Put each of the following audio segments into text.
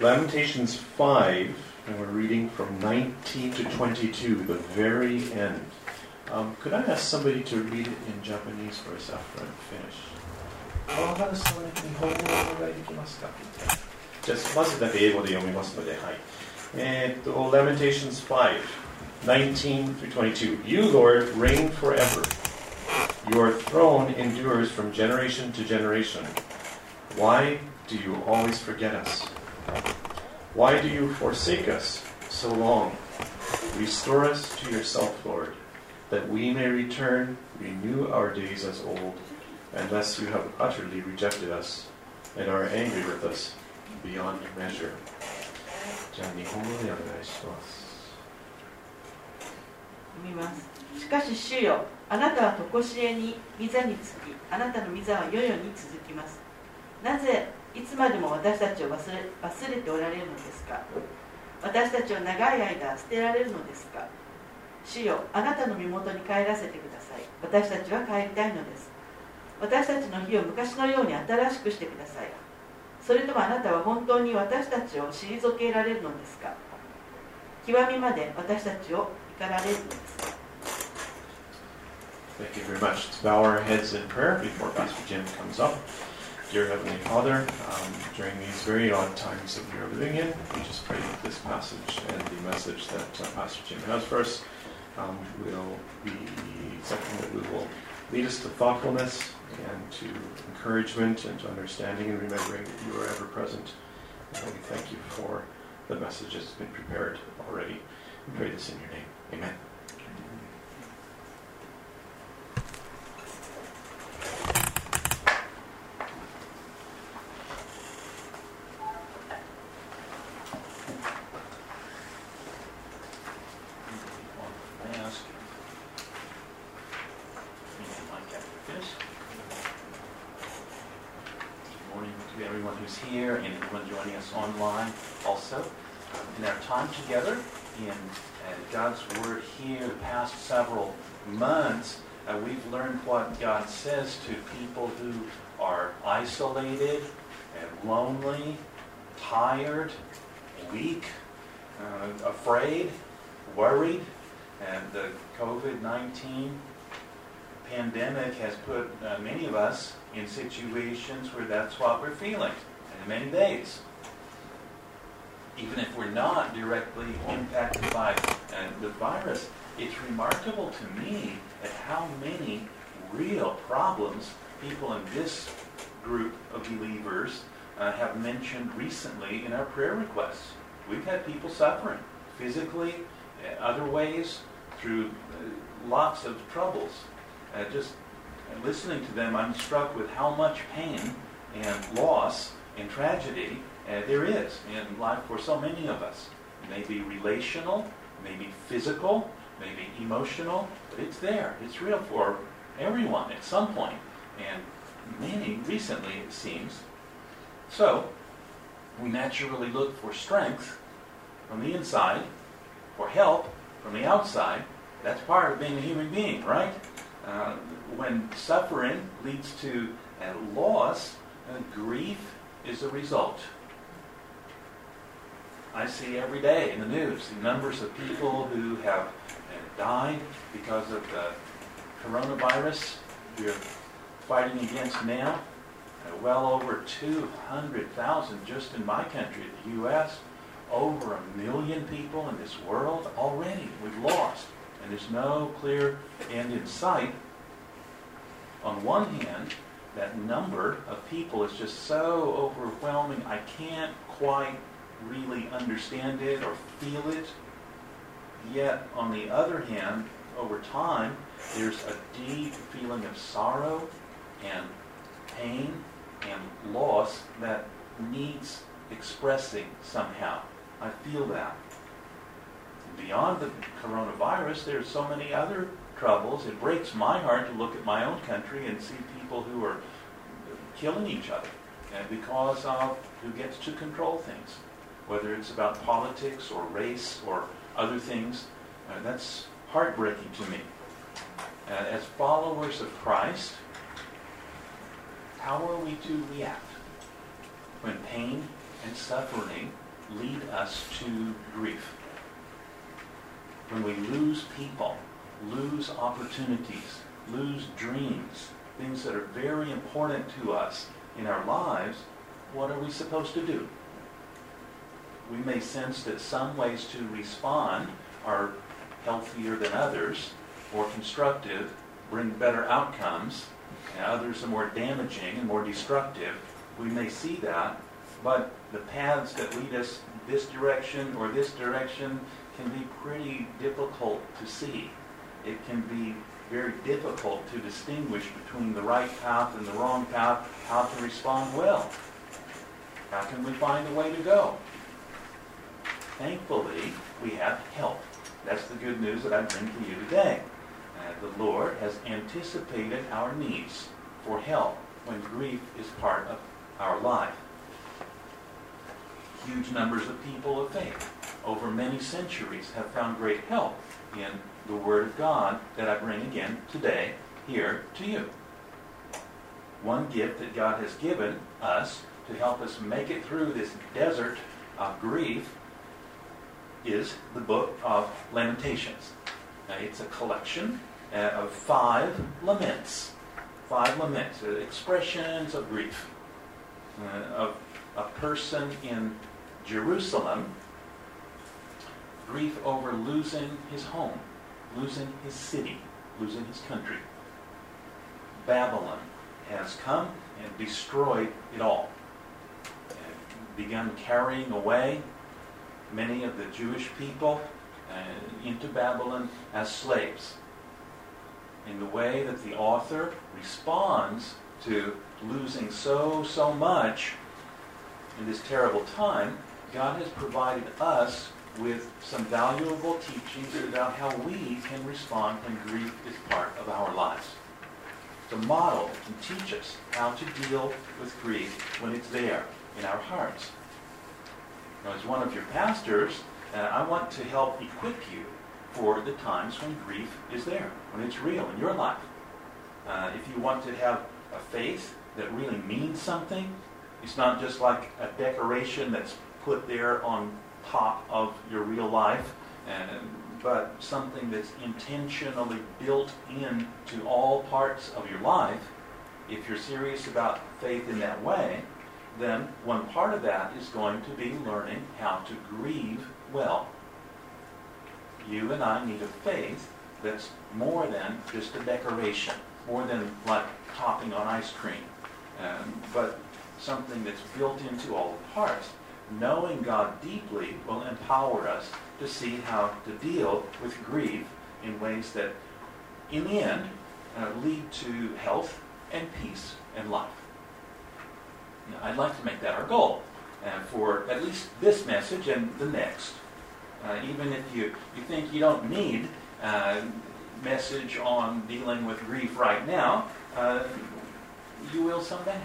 Lamentations 5, and we're reading from 19 to 22, the very end. Um, could I ask somebody to read it in Japanese for us after I finish? 川原さん、日本語でお願いできますかじゃあ、まずだけ英語で読みますので、はい。えー、っと、Lamentations 5, 19 through 22. You, Lord, reign forever. Your throne endures from generation to generation. Why do you always forget us? Why do you forsake us so long? Restore us to yourself, Lord, that we may return, renew our days as old, unless you have utterly rejected us and are angry with us beyond measure. じゃあ日本語でお願いします。見ますしかし主よあなたは常しえに御座につきあなたの御座は世々に続きますなぜ いつまでも私たちを忘れ忘れておられるのですか？私たちを長い間捨てられるのですか？主よあなたの身元に帰らせてください。私たちは帰りたいのです。私たちの日を昔のように新しくしてください。それともあなたは本当に私たちを退けられるのですか？極みまで私たちを怒られるのですか？Thank you very much. Let's bow our heads in prayer before Pastor Jim comes up. Dear Heavenly Father, um, during these very odd times that we are living in, we just pray that this passage and the message that uh, Pastor Jim has for us um, will be something that we will lead us to thoughtfulness and to encouragement and to understanding and remembering that you are ever present. And we thank you for the message that's been prepared already. We pray this in your name. Amen. Mask. Mic after this. Good morning to everyone who's here and everyone joining us online also. Um, In our time together in uh, God's Word here the past several months, uh, we've learned what God says to people who are isolated and lonely, tired, weak, uh, afraid, worried. And the COVID 19 pandemic has put uh, many of us in situations where that's what we're feeling in many days. Even if we're not directly impacted by uh, the virus, it's remarkable to me at how many real problems people in this group of believers uh, have mentioned recently in our prayer requests. We've had people suffering physically, uh, other ways, through uh, lots of troubles. Uh, just listening to them, I'm struck with how much pain and loss and tragedy uh, there is in life for so many of us. It may be relational, maybe physical, maybe emotional, but it's there. It's real for everyone at some point, and many recently, it seems. So, we naturally look for strength from the inside, for help from the outside. That's part of being a human being, right? Uh, when suffering leads to uh, loss, uh, grief is a result. I see every day in the news the numbers of people who have uh, died because of the coronavirus we're fighting against now. Well over 200,000 just in my country, the U.S. Over a million people in this world already we've lost. And there's no clear end in sight. On one hand, that number of people is just so overwhelming, I can't quite really understand it or feel it. Yet, on the other hand, over time, there's a deep feeling of sorrow and pain and loss that needs expressing somehow. I feel that. Beyond the coronavirus, there's so many other troubles. It breaks my heart to look at my own country and see people who are killing each other uh, because of who gets to control things, whether it's about politics or race or other things. Uh, that's heartbreaking to me. Uh, as followers of Christ, how are we to react when pain and suffering lead us to grief. When we lose people, lose opportunities, lose dreams, things that are very important to us in our lives, what are we supposed to do? We may sense that some ways to respond are healthier than others, more constructive, bring better outcomes, and others are more damaging and more destructive. We may see that, but the paths that lead us this direction or this direction can be pretty difficult to see. It can be very difficult to distinguish between the right path and the wrong path, how to respond well. How can we find a way to go? Thankfully, we have help. That's the good news that I bring to you today. Uh, the Lord has anticipated our needs for help when grief is part of our life. Huge numbers of people of faith over many centuries have found great help in the Word of God that I bring again today here to you. One gift that God has given us to help us make it through this desert of grief is the book of Lamentations. Now, it's a collection uh, of five laments, five laments, uh, expressions of grief uh, of a person in Jerusalem, grief over losing his home, losing his city, losing his country. Babylon has come and destroyed it all, and begun carrying away many of the Jewish people uh, into Babylon as slaves. In the way that the author responds to losing so, so much in this terrible time, God has provided us with some valuable teachings about how we can respond when grief is part of our lives. The model can teach us how to deal with grief when it's there in our hearts. Now, as one of your pastors, uh, I want to help equip you for the times when grief is there, when it's real in your life. Uh, if you want to have a faith that really means something, it's not just like a decoration that's put there on top of your real life, and, but something that's intentionally built into all parts of your life. If you're serious about faith in that way, then one part of that is going to be learning how to grieve well. You and I need a faith that's more than just a decoration, more than like topping on ice cream, um, but something that's built into all the parts. Knowing God deeply will empower us to see how to deal with grief in ways that, in the end, uh, lead to health and peace and life. Now, I'd like to make that our goal uh, for at least this message and the next. Uh, even if you, you think you don't need a uh, message on dealing with grief right now, uh, you will someday.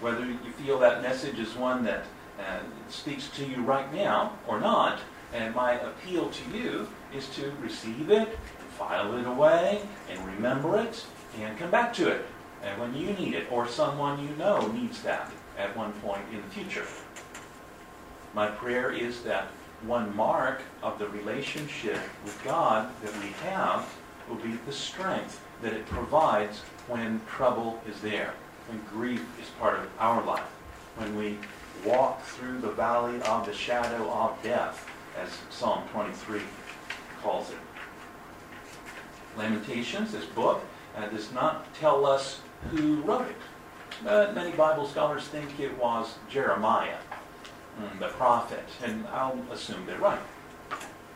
Whether you feel that message is one that uh, speaks to you right now or not, and my appeal to you is to receive it, file it away, and remember it, and come back to it and when you need it, or someone you know needs that at one point in the future. My prayer is that one mark of the relationship with God that we have will be the strength that it provides when trouble is there, when grief is part of our life, when we walk through the valley of the shadow of death, as Psalm 23 calls it. Lamentations, this book, uh, does not tell us who wrote it. But many Bible scholars think it was Jeremiah, mm, the prophet, and I'll assume they're right.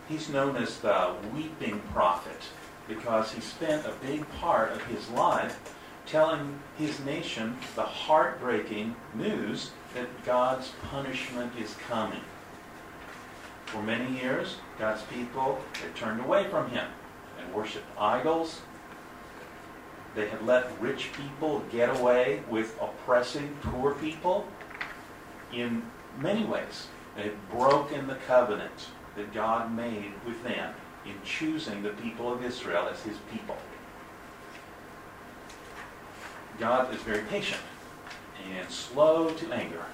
He's known as the weeping prophet because he spent a big part of his life telling his nation the heartbreaking news that God's punishment is coming. For many years, God's people had turned away from him and worshiped idols they had let rich people get away with oppressing poor people in many ways. They had broken the covenant that God made with them in choosing the people of Israel as his people. God is very patient and slow to anger.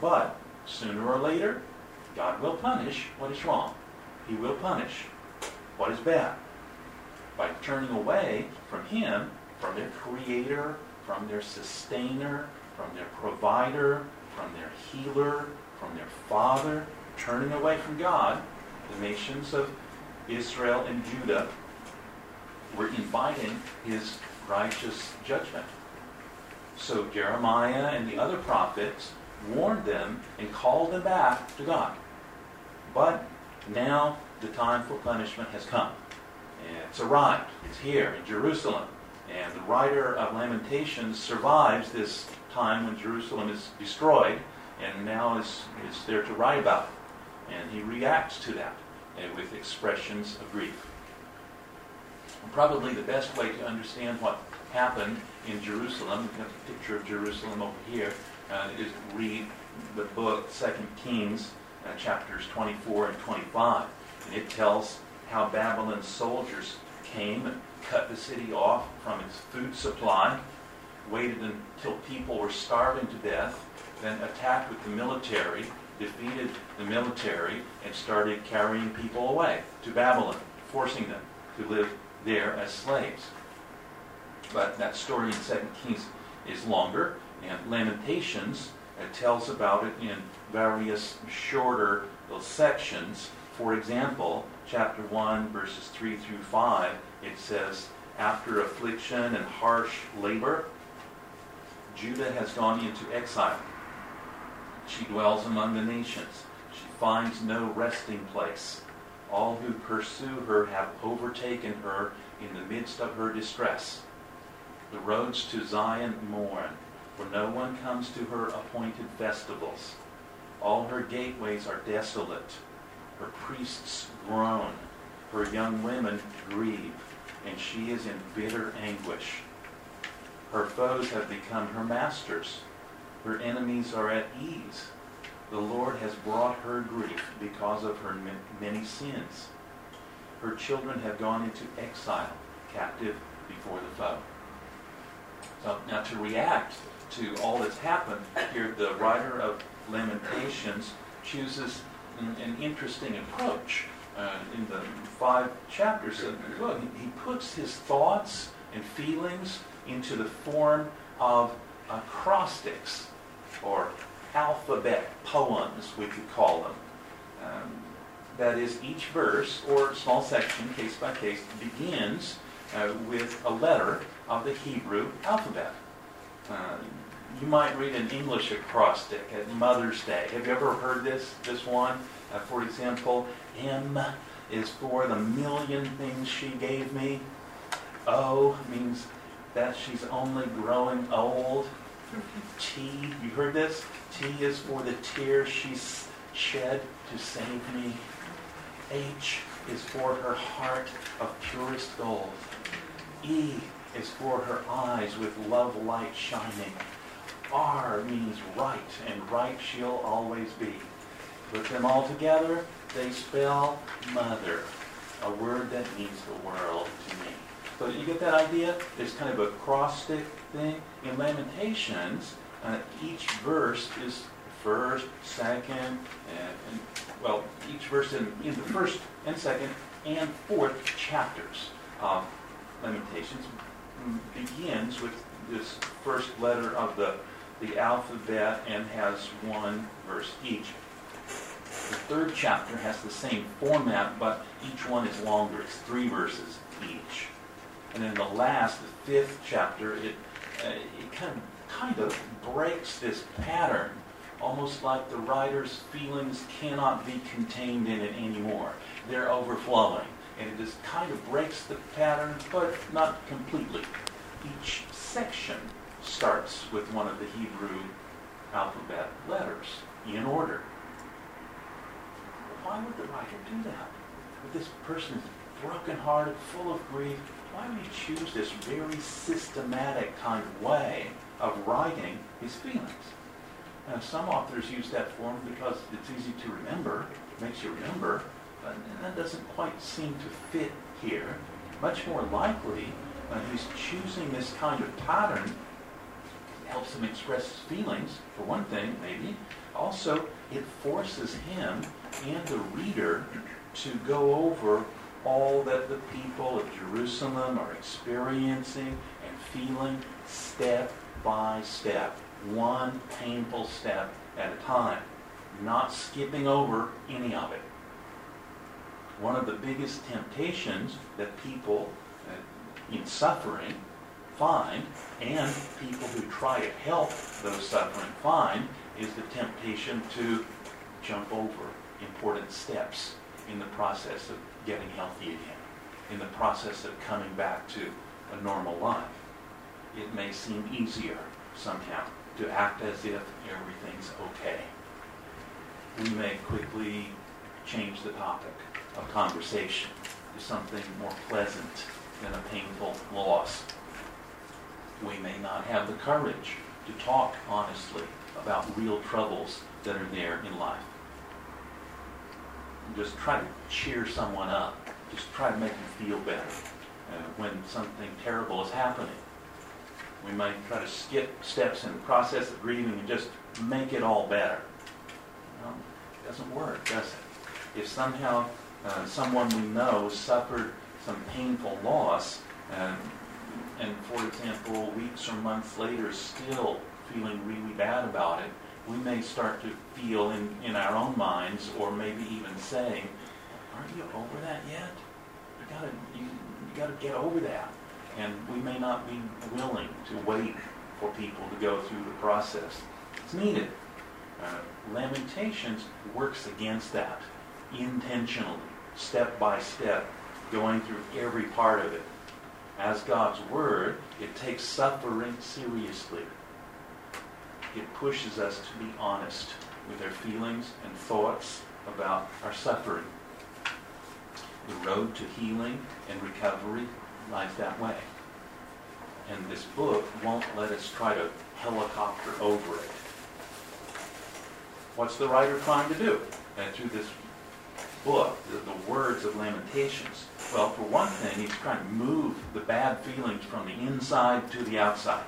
But Sooner or later, God will punish what is wrong. He will punish what is bad. By turning away from Him, from their Creator, from their Sustainer, from their Provider, from their Healer, from their Father, turning away from God, the nations of Israel and Judah were inviting His righteous judgment. So Jeremiah and the other prophets warned them and called them back to God. But now the time for punishment has come. It's arrived. It's here in Jerusalem. And the writer of Lamentations survives this time when Jerusalem is destroyed and now is, is there to write about it. And he reacts to that uh, with expressions of grief. Probably the best way to understand what happened in Jerusalem, we have a picture of Jerusalem over here, uh, is read the book, 2 Kings, uh, chapters 24 and 25. And it tells how Babylon's soldiers came and cut the city off from its food supply, waited until people were starving to death, then attacked with the military, defeated the military, and started carrying people away to Babylon, forcing them to live there as slaves. But that story in 2 Kings is longer, and Lamentations tells about it in various shorter sections. For example, chapter 1, verses 3 through 5, it says, After affliction and harsh labor, Judah has gone into exile. She dwells among the nations. She finds no resting place. All who pursue her have overtaken her in the midst of her distress. The roads to Zion mourn, for no one comes to her appointed festivals. All her gateways are desolate. Her priests groan. Her young women grieve, and she is in bitter anguish. Her foes have become her masters. Her enemies are at ease. The Lord has brought her grief because of her many sins. Her children have gone into exile, captive before the foe. So now to react to all that's happened, here the writer of Lamentations chooses an, an interesting approach. Uh, in the five chapters of the book, he, he puts his thoughts and feelings into the form of acrostics or alphabet poems, we could call them. Um, that is, each verse or small section, case by case, begins uh, with a letter of the Hebrew alphabet. Uh, you might read an English acrostic at Mother's Day. Have you ever heard this, this one? Uh, for example, M is for the million things she gave me. O means that she's only growing old. T, you heard this? T is for the tears she's shed to save me. H is for her heart of purest gold. E is for her eyes with love light shining. R means right, and right she'll always be. Put them all together, they spell mother, a word that means the world to me. So you get that idea? There's kind of a acrostic thing. In Lamentations, uh, each verse is first, second, and, and well, each verse in, in the first and second and fourth chapters of Lamentations begins with this first letter of the, the alphabet and has one verse each. The third chapter has the same format, but each one is longer. It's three verses each. And then the last, the fifth chapter, it, uh, it kind of kind of breaks this pattern, almost like the writer's feelings cannot be contained in it anymore. They're overflowing. And it just kind of breaks the pattern, but not completely. Each section starts with one of the Hebrew alphabet letters in order. Why would the writer do that? If this person is brokenhearted, full of grief, why would he choose this very systematic kind of way of writing his feelings? Now, some authors use that form because it's easy to remember, makes you remember, but that doesn't quite seem to fit here. Much more likely, uh, he's choosing this kind of pattern it helps him express his feelings, for one thing, maybe. Also, it forces him and the reader to go over all that the people of Jerusalem are experiencing and feeling step by step, one painful step at a time, not skipping over any of it. One of the biggest temptations that people uh, in suffering find, and people who try to help those suffering find, is the temptation to jump over important steps in the process of getting healthy again, in the process of coming back to a normal life. It may seem easier somehow to act as if everything's okay. We may quickly change the topic of conversation to something more pleasant than a painful loss. We may not have the courage to talk honestly about real troubles that are there in life. Just try to cheer someone up. Just try to make them feel better uh, when something terrible is happening. We might try to skip steps in the process of grieving and just make it all better. It doesn't work, does it? If somehow uh, someone we know suffered some painful loss, um, and for example, weeks or months later still feeling really bad about it, we may start to feel in, in our own minds, or maybe even saying, aren't you over that yet? You gotta, you, you gotta get over that. And we may not be willing to wait for people to go through the process. It's needed. Uh, Lamentations works against that intentionally, step by step, going through every part of it. As God's Word, it takes suffering seriously. It pushes us to be honest with our feelings and thoughts about our suffering. The road to healing and recovery lies that way. And this book won't let us try to helicopter over it. What's the writer trying to do and through this book, the, the words of Lamentations? Well, for one thing, he's trying to move the bad feelings from the inside to the outside.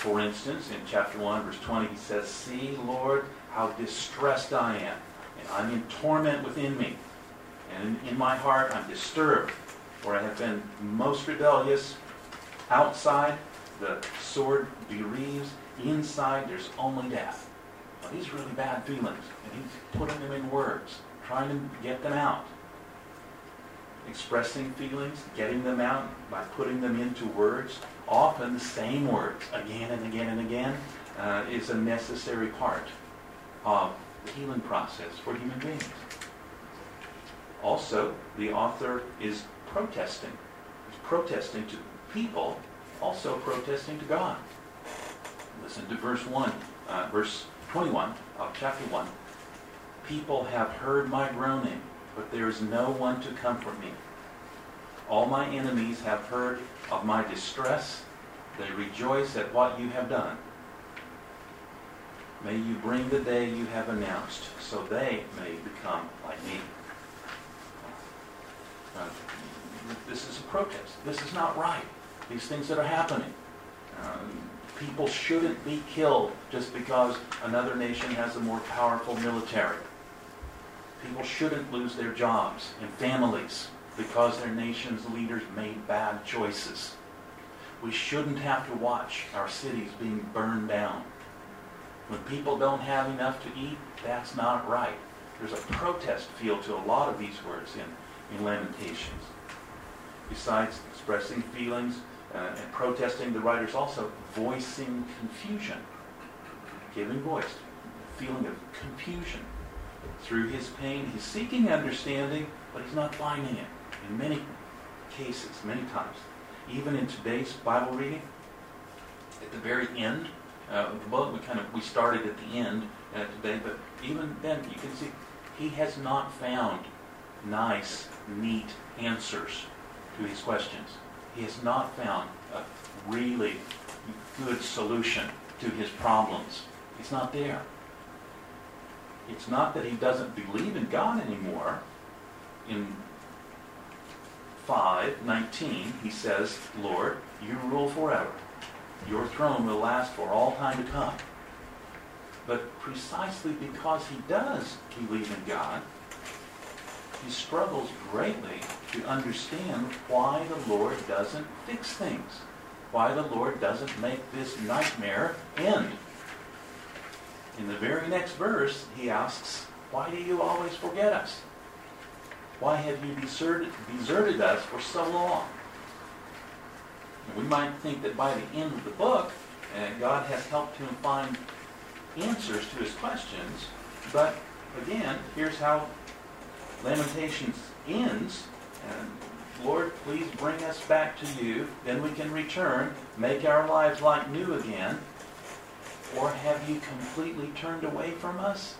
For instance, in chapter 1, verse 20, he says, See, Lord, how distressed I am, and I'm in torment within me. And in, my heart I'm disturbed, for I have been most rebellious. Outside, the sword bereaves. Inside, there's only death. These really bad feelings, and he's putting them in words, trying to get them out. Expressing feelings, getting them out by putting them into words, often the same words again and again and again, uh, is a necessary part of the healing process for human beings. Also, the author is protesting. He's protesting to people, also protesting to God. Listen to verse 1, uh, verse 21 of chapter 1. People have heard my groaning, but there is no one to comfort me. All my enemies have heard of my distress. They rejoice at what you have done. May you bring the day you have announced, so they may become like me. Uh, this is a protest. This is not right. These things that are happening. Um, people shouldn't be killed just because another nation has a more powerful military. People shouldn't lose their jobs and families because their nation's leaders made bad choices. We shouldn't have to watch our cities being burned down. When people don't have enough to eat, that's not right. There's a protest feel to a lot of these words in, in Lamentations. Besides expressing feelings uh, and protesting, the writer's also voicing confusion, giving voice, feeling of confusion. Through his pain, he's seeking understanding, but he's not finding it in many cases, many times. Even in today's Bible reading, at the very end uh, of the book, we kind of we started at the end uh, today, but even then you can see he has not found nice, neat answers to his questions. He has not found a really good solution to his problems. It's not there. It's not that he doesn't believe in God anymore. In 5:19, he says, "Lord, you rule forever. Your throne will last for all time to come." But precisely because he does believe in God, he struggles greatly to understand why the Lord doesn't fix things, why the Lord doesn't make this nightmare end. In the very next verse, he asks, Why do you always forget us? Why have you deserted, deserted us for so long? And we might think that by the end of the book, uh, God has helped him find answers to his questions, but again, here's how Lamentations ends. And Lord, please bring us back to you. Then we can return, make our lives like new again. Or have you completely turned away from us?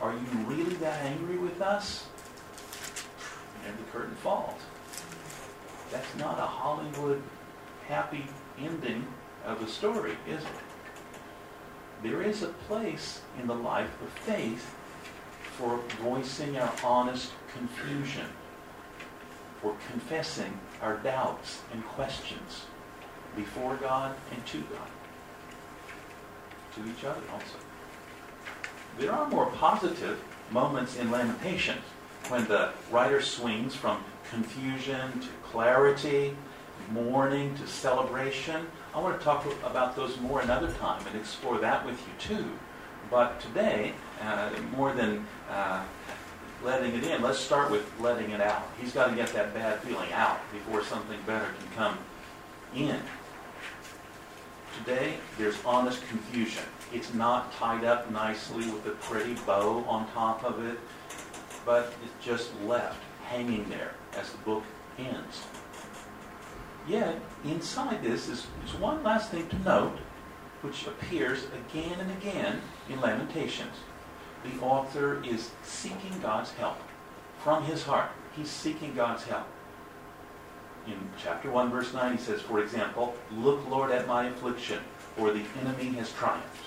Are you really that angry with us? And the curtain falls. That's not a Hollywood happy ending of a story, is it? There is a place in the life of faith for voicing our honest confusion, for confessing our doubts and questions before God and to God, to each other also. There are more positive moments in Lamentations when the writer swings from confusion to clarity, mourning to celebration. I want to talk about those more another time and explore that with you too. But today, uh, more than uh, letting it in, let's start with letting it out. He's got to get that bad feeling out before something better can come in. Today, there's honest confusion. It's not tied up nicely with a pretty bow on top of it, but it's just left hanging there as the book ends. Yet, inside this is, is one last thing to note, which appears again and again in Lamentations. The author is seeking God's help from his heart. He's seeking God's help. In chapter 1, verse 9, he says, for example, Look, Lord, at my affliction, for the enemy has triumphed.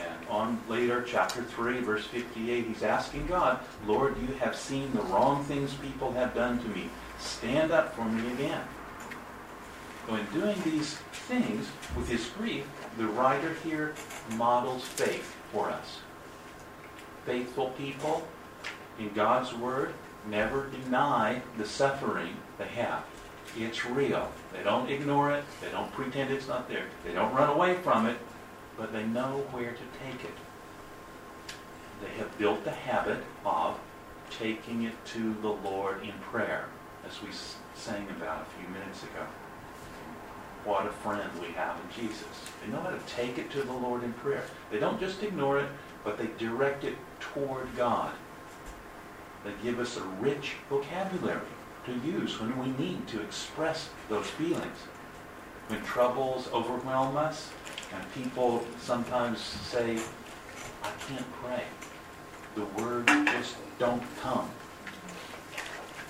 And on later, chapter 3, verse 58, he's asking God, Lord, you have seen the wrong things people have done to me. Stand up for me again. So in doing these things with his grief, the writer here models faith for us. Faithful people in God's Word never deny the suffering they have. It's real. They don't ignore it. They don't pretend it's not there. They don't run away from it, but they know where to take it. They have built the habit of taking it to the Lord in prayer, as we sang about a few minutes ago. What a friend we have in Jesus. They know how to take it to the Lord in prayer. They don't just ignore it, but they direct it toward God. They give us a rich vocabulary to use when we need to express those feelings. When troubles overwhelm us, and people sometimes say, I can't pray. The words just don't come.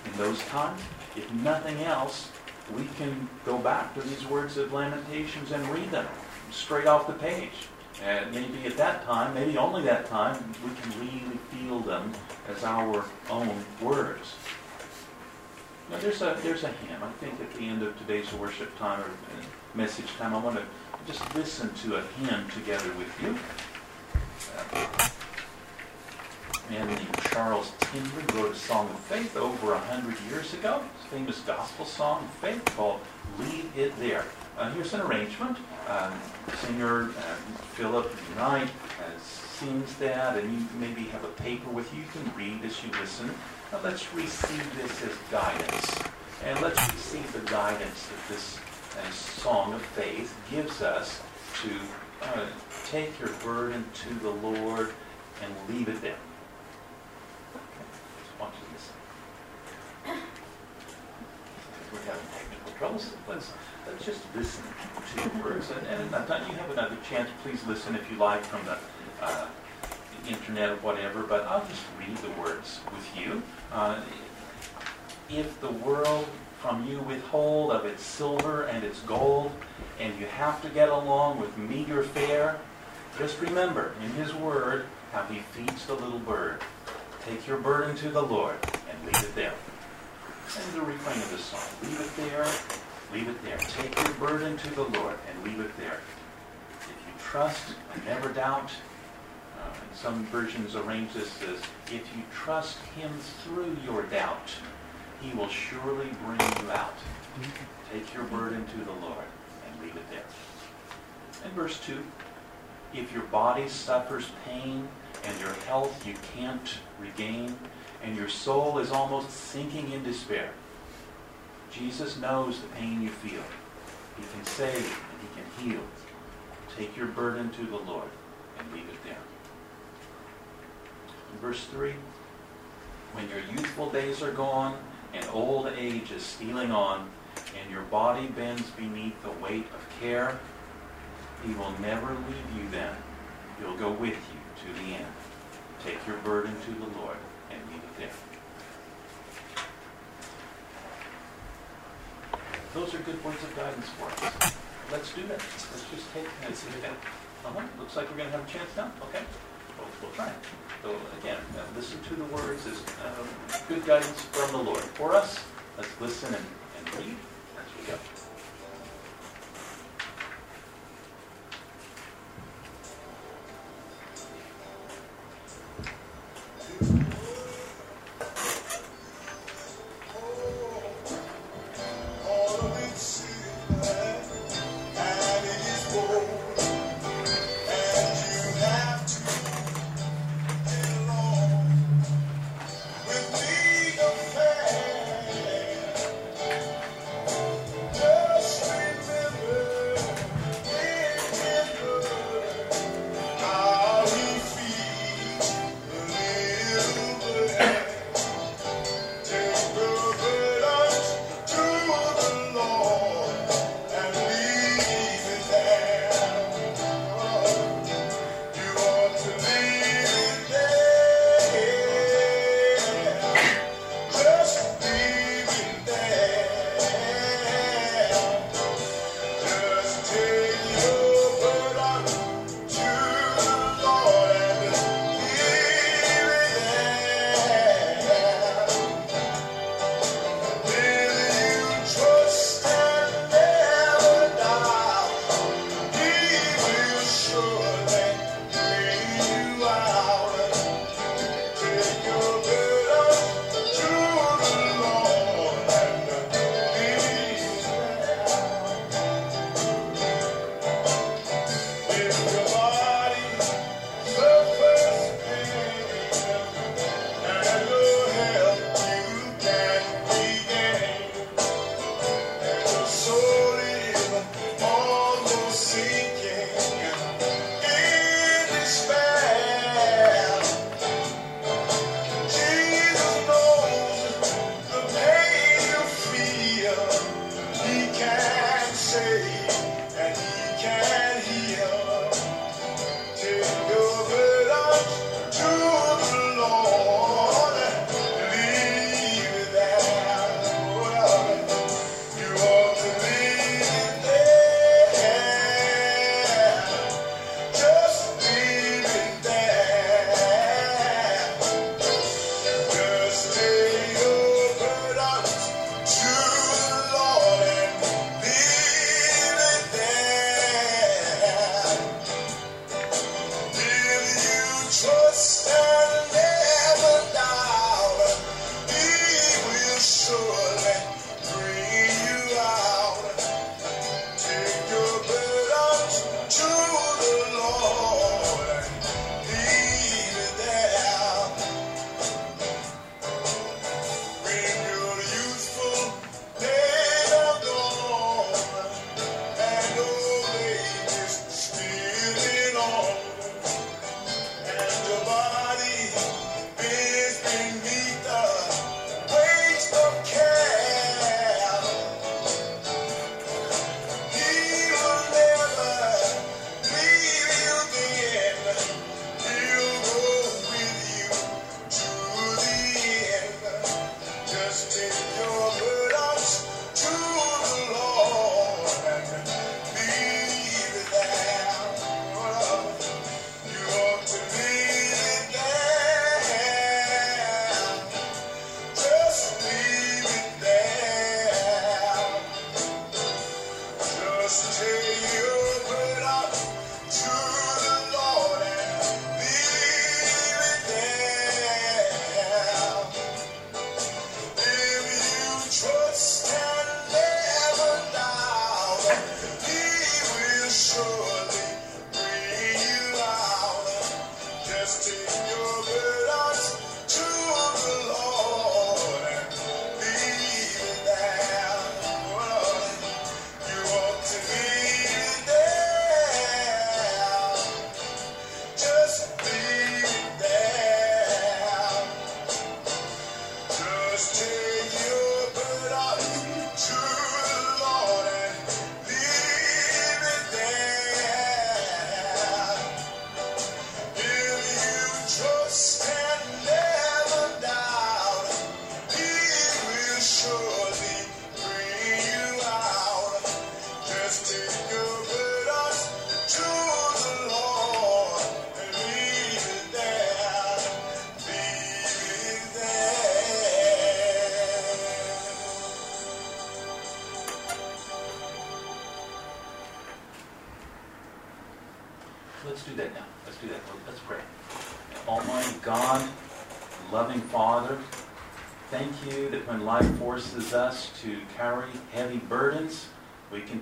In those times, if nothing else, we can go back to these words of Lamentations and read them straight off the page. And maybe at that time, maybe only that time, we can really feel them as our own words. Now there's a there's a hymn. I think at the end of today's worship time or message time, I want to just listen to a hymn together with you. Uh, Charles Tindley wrote a song of faith over a hundred years ago. Famous gospel song of faith called "Leave It There." Uh, here's an arrangement. Um, singer uh, Philip Knight uh, sings that, and you maybe have a paper with you. You can read as you listen. Now let's receive this as guidance, and let's receive the guidance that this uh, song of faith gives us to uh, take your burden to the Lord and leave it there. Okay. Just listen. We're having technical troubles. Let's let's just listen to the words. And, and you have another chance. Please listen if you like from the, uh, the internet or whatever. But I'll just read the words with you. Uh, if the world from you withhold of its silver and its gold, and you have to get along with meager fare, just remember in His Word how He feeds the little bird. Take your burden to the Lord and leave it there. And the refrain of the song. Leave it there, leave it there. Take your burden to the Lord and leave it there. If you trust and never doubt. Some versions arrange this as if you trust him through your doubt, he will surely bring you out. Take your burden to the Lord and leave it there. And verse 2 If your body suffers pain and your health you can't regain, and your soul is almost sinking in despair, Jesus knows the pain you feel. He can save and he can heal. Take your burden to the Lord and leave it there. In verse 3 When your youthful days are gone and old age is stealing on, and your body bends beneath the weight of care, he will never leave you then. He'll go with you to the end. Take your burden to the Lord and leave it there. Those are good words of guidance for us. Let's do that. Let's just take that. Uh-huh. Looks like we're going to have a chance now. Okay. Well, we'll try. So again, uh, listen to the words as uh, good guidance from the Lord. For us, let's listen and, and read as we go.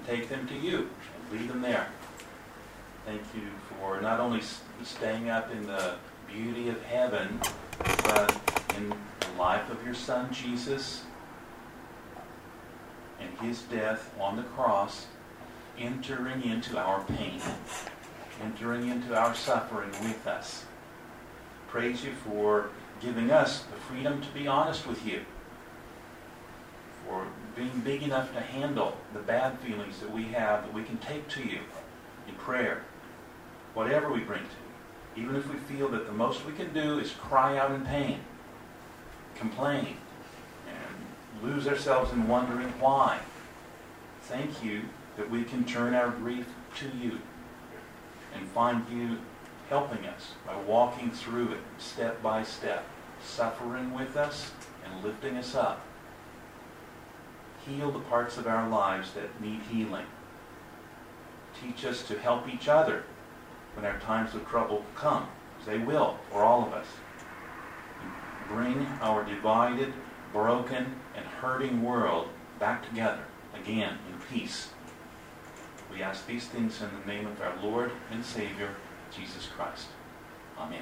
Take them to you and leave them there. Thank you for not only staying up in the beauty of heaven, but in the life of your Son Jesus and his death on the cross, entering into our pain entering into our suffering with us. Praise you for giving us the freedom to be honest with you, for being big enough to handle the bad feelings that we have that we can take to you in prayer, whatever we bring to you. Even if we feel that the most we can do is cry out in pain, complain, and lose ourselves in wondering why. Thank you that we can turn our grief to you and find you helping us by walking through it step by step, suffering with us and lifting us up. Heal the parts of our lives that need healing. Teach us to help each other when our times of trouble come, they will for all of us. Bring our divided, broken, and hurting world back together again in peace. We ask these things in the name of our Lord and Savior, Jesus Christ. Amen.